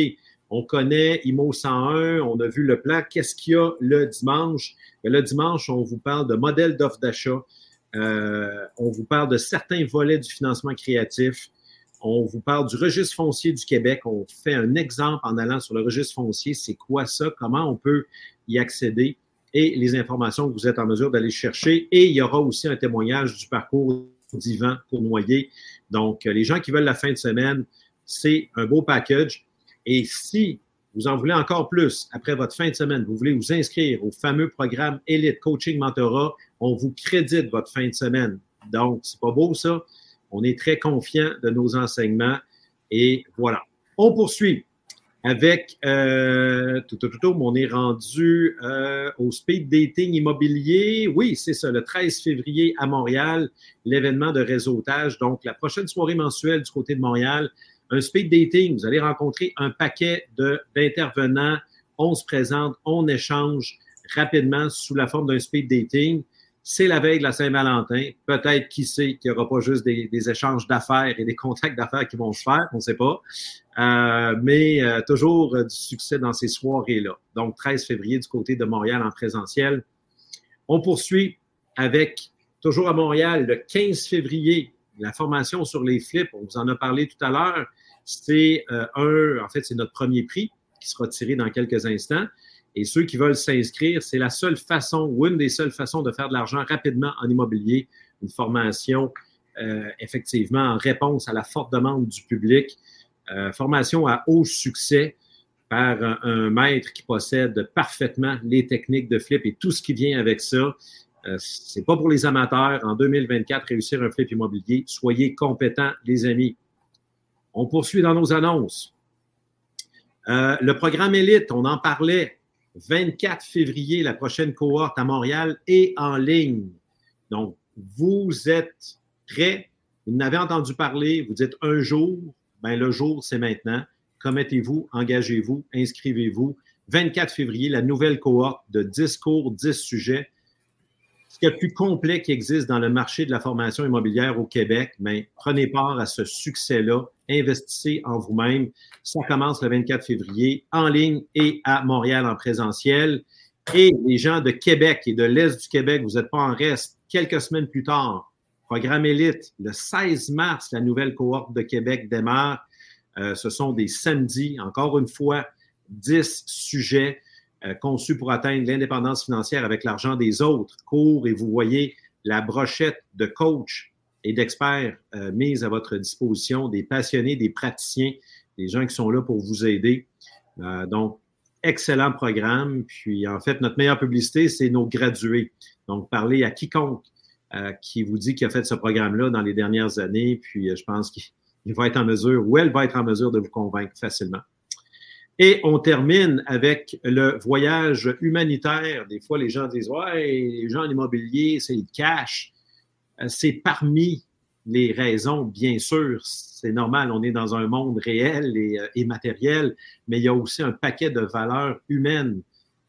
on connaît IMO 101, on a vu le plan. Qu'est-ce qu'il y a le dimanche? Le dimanche, on vous parle de modèles d'offres d'achat. Euh, on vous parle de certains volets du financement créatif. On vous parle du registre foncier du Québec. On fait un exemple en allant sur le registre foncier. C'est quoi ça? Comment on peut y accéder? Et les informations que vous êtes en mesure d'aller chercher. Et il y aura aussi un témoignage du parcours d'Yvan Cournoyer. Donc, les gens qui veulent la fin de semaine, c'est un beau package. Et si vous en voulez encore plus après votre fin de semaine, vous voulez vous inscrire au fameux programme Elite Coaching Mentorat, on vous crédite votre fin de semaine. Donc, c'est pas beau ça? On est très confiant de nos enseignements et voilà. On poursuit avec euh, tout, tout, tout, on est rendu euh, au speed dating immobilier. Oui, c'est ça, le 13 février à Montréal, l'événement de réseautage. Donc, la prochaine soirée mensuelle du côté de Montréal, un speed dating, vous allez rencontrer un paquet d'intervenants, on se présente, on échange rapidement sous la forme d'un speed dating. C'est la veille de la Saint-Valentin. Peut-être, qui sait, qu'il n'y aura pas juste des, échanges d'affaires et des contacts d'affaires qui vont se faire, on ne sait pas. Euh, mais euh, toujours du succès dans ces soirées-là. Donc, 13 février du côté de Montréal en présentiel. On poursuit avec, toujours à Montréal, le 15 février, la formation sur les flips. On vous en a parlé tout à l'heure. C'est euh, un, en fait, c'est notre premier prix qui sera tiré dans quelques instants. Et ceux qui veulent s'inscrire, c'est la seule façon ou une des seules façons de faire de l'argent rapidement en immobilier, une formation euh, effectivement en réponse à la forte demande du public, euh, formation à haut succès par un, maître qui possède parfaitement les techniques de flip et tout ce qui vient avec ça. Euh, c'est pas pour les amateurs. En 2024, réussir un flip immobilier. Soyez compétents, les amis. On poursuit dans nos annonces. Euh, le programme Élite, on en parlait. 24 février, la prochaine cohorte à Montréal et en ligne. Donc, vous êtes prêts? Vous n'avez entendu parler. Vous dites un jour. Ben, le jour, c'est maintenant. Commettez-vous, engagez-vous, inscrivez-vous. 24 février, la nouvelle cohorte de 10 cours, 10 sujets ce qui est le plus complet qui existe dans le marché de la formation immobilière au Québec, mais prenez part à ce succès-là, investissez en vous-même. Ça commence le 24 février en ligne et à Montréal en présentiel. Et les gens de Québec et de l'Est du Québec, vous n'êtes pas en reste. Quelques semaines plus tard, programme élite, le 16 mars, la nouvelle cohorte de Québec démarre. Euh, ce sont des samedis, encore une fois, 10 sujets euh, conçu pour atteindre l'indépendance financière avec l'argent des autres, court et vous voyez la brochette de coachs et d'experts euh, mise à votre disposition, des passionnés, des praticiens, des gens qui sont là pour vous aider. Euh, donc, excellent programme. Puis, en fait, notre meilleure publicité, c'est nos gradués. Donc, parlez à quiconque qui vous dit qu'il a fait ce programme-là dans les dernières années. Puis, je pense qu'il va être en mesure, ou elle va être en mesure de vous convaincre facilement. Et on termine avec le voyage humanitaire. Des fois, les gens disent Ouais, les gens en immobilier, c'est le cash. Euh, c'est parmi les raisons, bien sûr. C'est normal, on est dans un monde réel et, euh, matériel, mais il y a aussi un paquet de valeurs humaines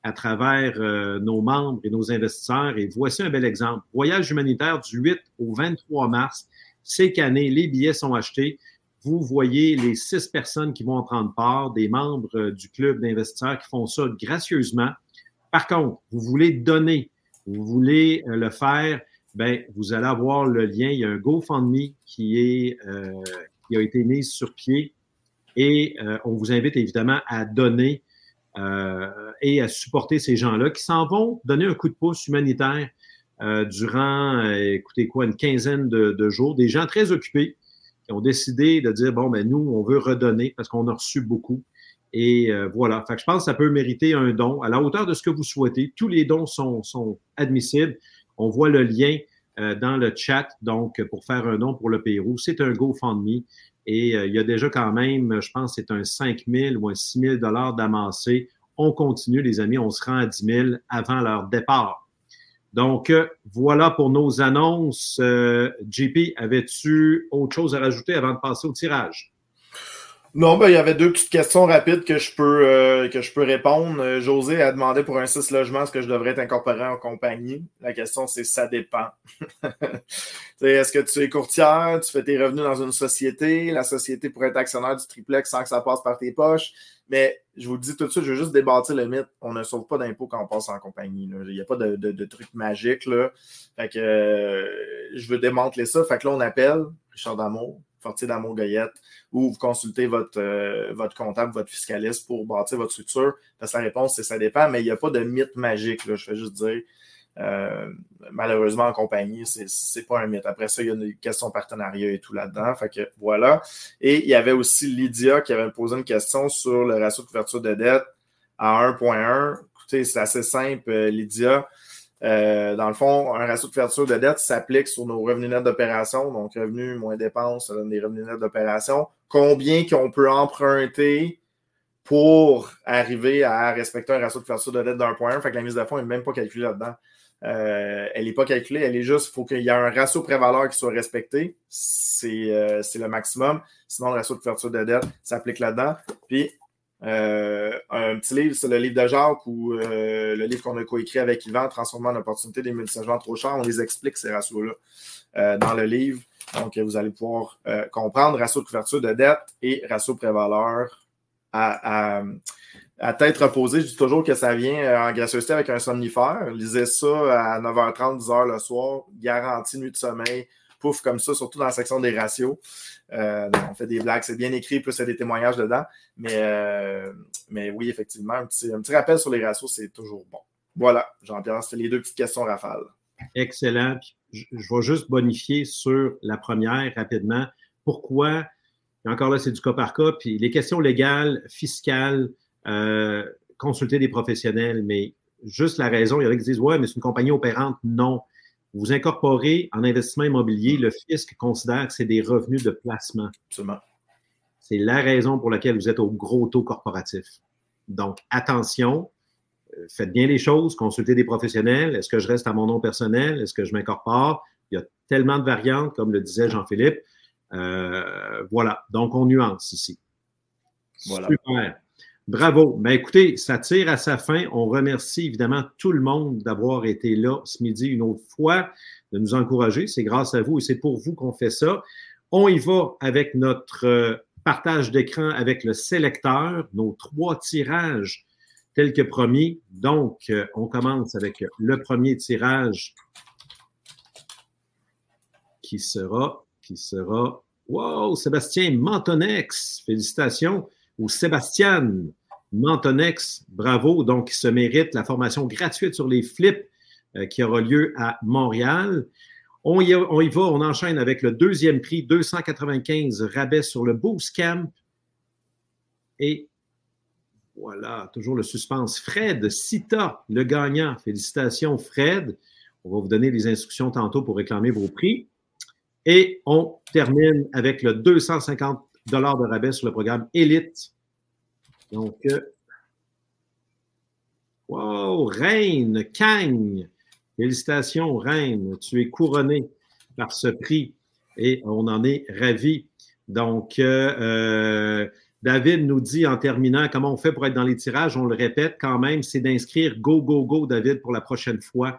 à travers euh, nos membres et nos investisseurs. Et voici un bel exemple. Voyage humanitaire du 8 au 23 mars. C'est qu'année, les billets sont achetés vous voyez les six personnes qui vont en prendre part, des membres du club d'investisseurs qui font ça gracieusement. Par contre, vous voulez donner, vous voulez le faire, ben vous allez avoir le lien. Il y a un GoFundMe qui est euh, qui a été mis sur pied et on vous invite évidemment à donner et à supporter ces gens-là qui s'en vont donner un coup de pouce humanitaire durant, écoutez quoi, une quinzaine de, de jours. Des gens très occupés ont décidé de dire, bon, ben nous, on veut redonner parce qu'on a reçu beaucoup. Et euh, voilà. Fait que je pense que ça peut mériter un don à la hauteur de ce que vous souhaitez. Tous les dons sont, sont admissibles. On voit le lien euh, dans le chat, donc, pour faire un don pour le Pérou. C'est un GoFundMe. Et euh, il y a déjà quand même, je pense, c'est un 5 000 ou un 6 000 d'amassé. on continue, les amis. On se rend à 10 000 avant leur départ. Donc, euh, voilà pour nos annonces. JP, avais-tu autre chose à rajouter avant de passer au tirage? Non, ben, il y avait deux petites questions rapides que je peux, euh, que je peux répondre. Euh, José a demandé pour un 6 logements est-ce que je devrais être incorporé en compagnie. La question, c'est ça dépend. est-ce que tu es courtière, tu fais tes revenus dans une société, la société pourrait être actionnaire du triplex sans que ça passe par tes poches? Mais je vous le dis tout de suite, je veux juste débattre le mythe. On ne sauve pas d'impôts quand on passe en compagnie. Il n'y a pas de, de, truc magique. Là. Fait que euh, je veux démanteler ça. Fait que là, on appelle Richard Damour Fortier d'Amour Goyette, ou vous consultez votre, euh, votre comptable, votre fiscaliste pour bâtir votre structure. Parce que la réponse, c'est ça dépend, mais il n'y a pas de mythe magique. Là, je vais juste dire. Euh, malheureusement, en compagnie, c'est pas un mythe. Après ça, il y a une question partenariat et tout là-dedans. Fait que voilà. Et il y avait aussi Lydia qui avait posé une question sur le ratio de couverture de dette à 1.1. Écoutez, c'est assez simple, euh, Lydia. Euh, dans le fond, un ratio de couverture de dette s'applique sur nos revenus nets d'opération, donc revenus moins dépenses, ça donne des revenus nets d'opération. Combien qu'on peut emprunter pour arriver à respecter un ratio de couverture de dette d'1.1. Fait que la mise de fonds n'est même pas calculée là-dedans. Euh, elle n'est pas calculée, elle est juste, il faut qu'il y ait un ratio prévaleur qui soit respecté. C'est euh, le maximum. Sinon, le ratio de couverture de dette s'applique là-dedans. Puis, euh, un petit livre, c'est le livre de Jacques ou euh, le livre qu'on a coécrit avec Yvan, Transformant en opportunité des multisagements trop chers. On les explique, ces ratios-là, euh, dans le livre. Donc, vous allez pouvoir comprendre ratio de couverture de dette et ratio prévaleur à, à, à, tête reposée. Je dis toujours que ça vient en gracieuseté avec un somnifère. Lisez ça à 9h30, 10h le soir. Garantie nuit de sommeil pouf comme ça, surtout dans la section des ratios. Euh, on fait des blagues, c'est bien écrit, plus il y a des témoignages dedans. Mais, euh, mais oui, effectivement, un petit, rappel sur les ratios, c'est toujours bon. Voilà, Jean-Pierre, c'était les deux petites questions rafales. Excellent. Je, vais juste bonifier sur la première rapidement. Pourquoi? encore là, c'est du cas par cas. Puis les questions légales, fiscales, euh, consulter des professionnels, mais juste la raison, il y en a qui disent Ouais, mais c'est une compagnie opérante. Non vous incorporez en investissement immobilier, le fisc considère que c'est des revenus de placement. Absolument. C'est la raison pour laquelle vous êtes au gros taux corporatif. Donc, attention, euh, faites bien les choses, consultez des professionnels. Est-ce que je reste à mon nom personnel? Est-ce que je m'incorpore? Il y a tellement de variantes, comme le disait Jean-Philippe. Euh, voilà. Donc, on nuance ici. Voilà. Super. Bravo. Ben, écoutez, ça tire à sa fin. On remercie évidemment tout le monde d'avoir été là ce midi une autre fois, de nous encourager. C'est grâce à vous et c'est pour vous qu'on fait ça. On y va avec notre euh, partage d'écran avec le sélecteur, nos trois tirages tels que promis. Donc, euh, on commence avec le premier tirage qui sera, qui sera, wow, Sébastien Mantonex. Félicitations. Ou Sébastien, Mantonex, bravo. Donc, il se mérite la formation gratuite sur les flips euh, qui aura lieu à Montréal. On y, va, on enchaîne avec le deuxième prix, 295 rabais sur le Boost Camp. Et voilà, toujours le suspense. Fred Sita, le gagnant. Félicitations, Fred. On va vous donner les instructions tantôt pour réclamer vos prix. Et on termine avec le 250 de rabais sur le programme Elite donc, euh, wow, Reine, Kang. Félicitations, Reine. Tu es couronné par ce prix et on en est ravis. Donc, euh, euh, David nous dit en terminant comment on fait pour être dans les tirages. On le répète quand même, c'est d'inscrire Go, Go, Go, David, pour la prochaine fois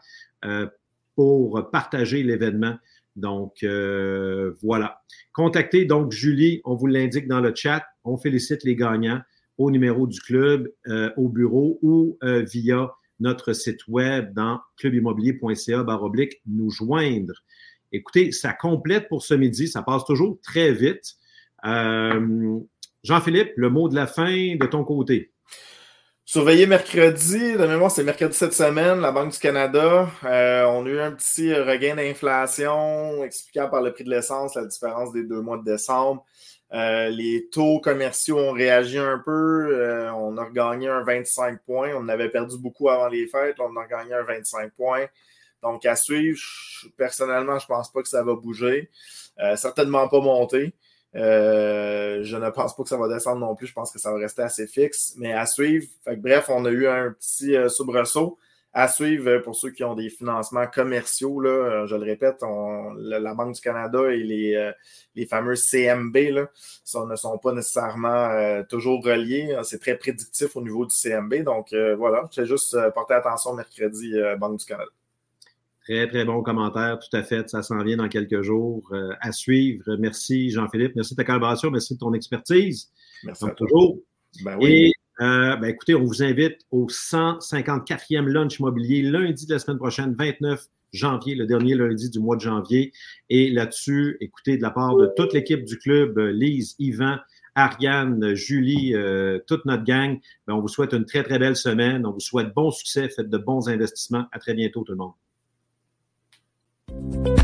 pour partager l'événement. Donc, voilà. Contactez donc Julie, on vous l'indique dans le chat. On félicite les gagnants au numéro du club, euh, au bureau ou euh, via notre site web dans clubimmobilier.ca baroblique nous joindre. Écoutez, ça complète pour ce midi, ça passe toujours très vite. Euh, Jean-Philippe, le mot de la fin de ton côté. Surveillez mercredi, de mémoire, c'est mercredi cette semaine, la Banque du Canada. on a eu un petit regain d'inflation explicable par le prix de l'essence, la différence des deux mois de décembre. Euh, les taux commerciaux ont réagi un peu. Euh, on a regagné un 25 points. On avait perdu beaucoup avant les fêtes. on a regagné un 25 points. Donc, à suivre, personnellement, je ne pense pas que ça va bouger. Euh, certainement pas monter. Euh, je ne pense pas que ça va descendre non plus. Je pense que ça va rester assez fixe. Mais à suivre. bref, on a eu un petit euh, soubresaut à suivre euh, pour ceux qui ont des financements commerciaux. Là, je le répète, la Banque du Canada et les, les fameux CMB là, ne sont pas nécessairement toujours reliés. C'est très prédictif au niveau du CMB. Donc voilà, j'ai juste porter attention mercredi, Banque du Canada. Très, très bon commentaire, tout à fait. Ça s'en vient dans quelques jours. Euh, à suivre. Merci, Jean-Philippe. Merci de ta collaboration. Merci de ton expertise. Merci à toujours. Ben oui. Et euh, ben écoutez, on vous invite au 154e lunch immobilier lundi de la semaine prochaine, 29 janvier, le dernier lundi du mois de janvier. Et là-dessus, écoutez, de la part de toute l'équipe du club, Lise, Yvan, Ariane, Julie, euh, toute notre gang, ben, on vous souhaite une très, très belle semaine. On vous souhaite bon succès. Faites de bons investissements. À très bientôt, tout le monde. Thank you.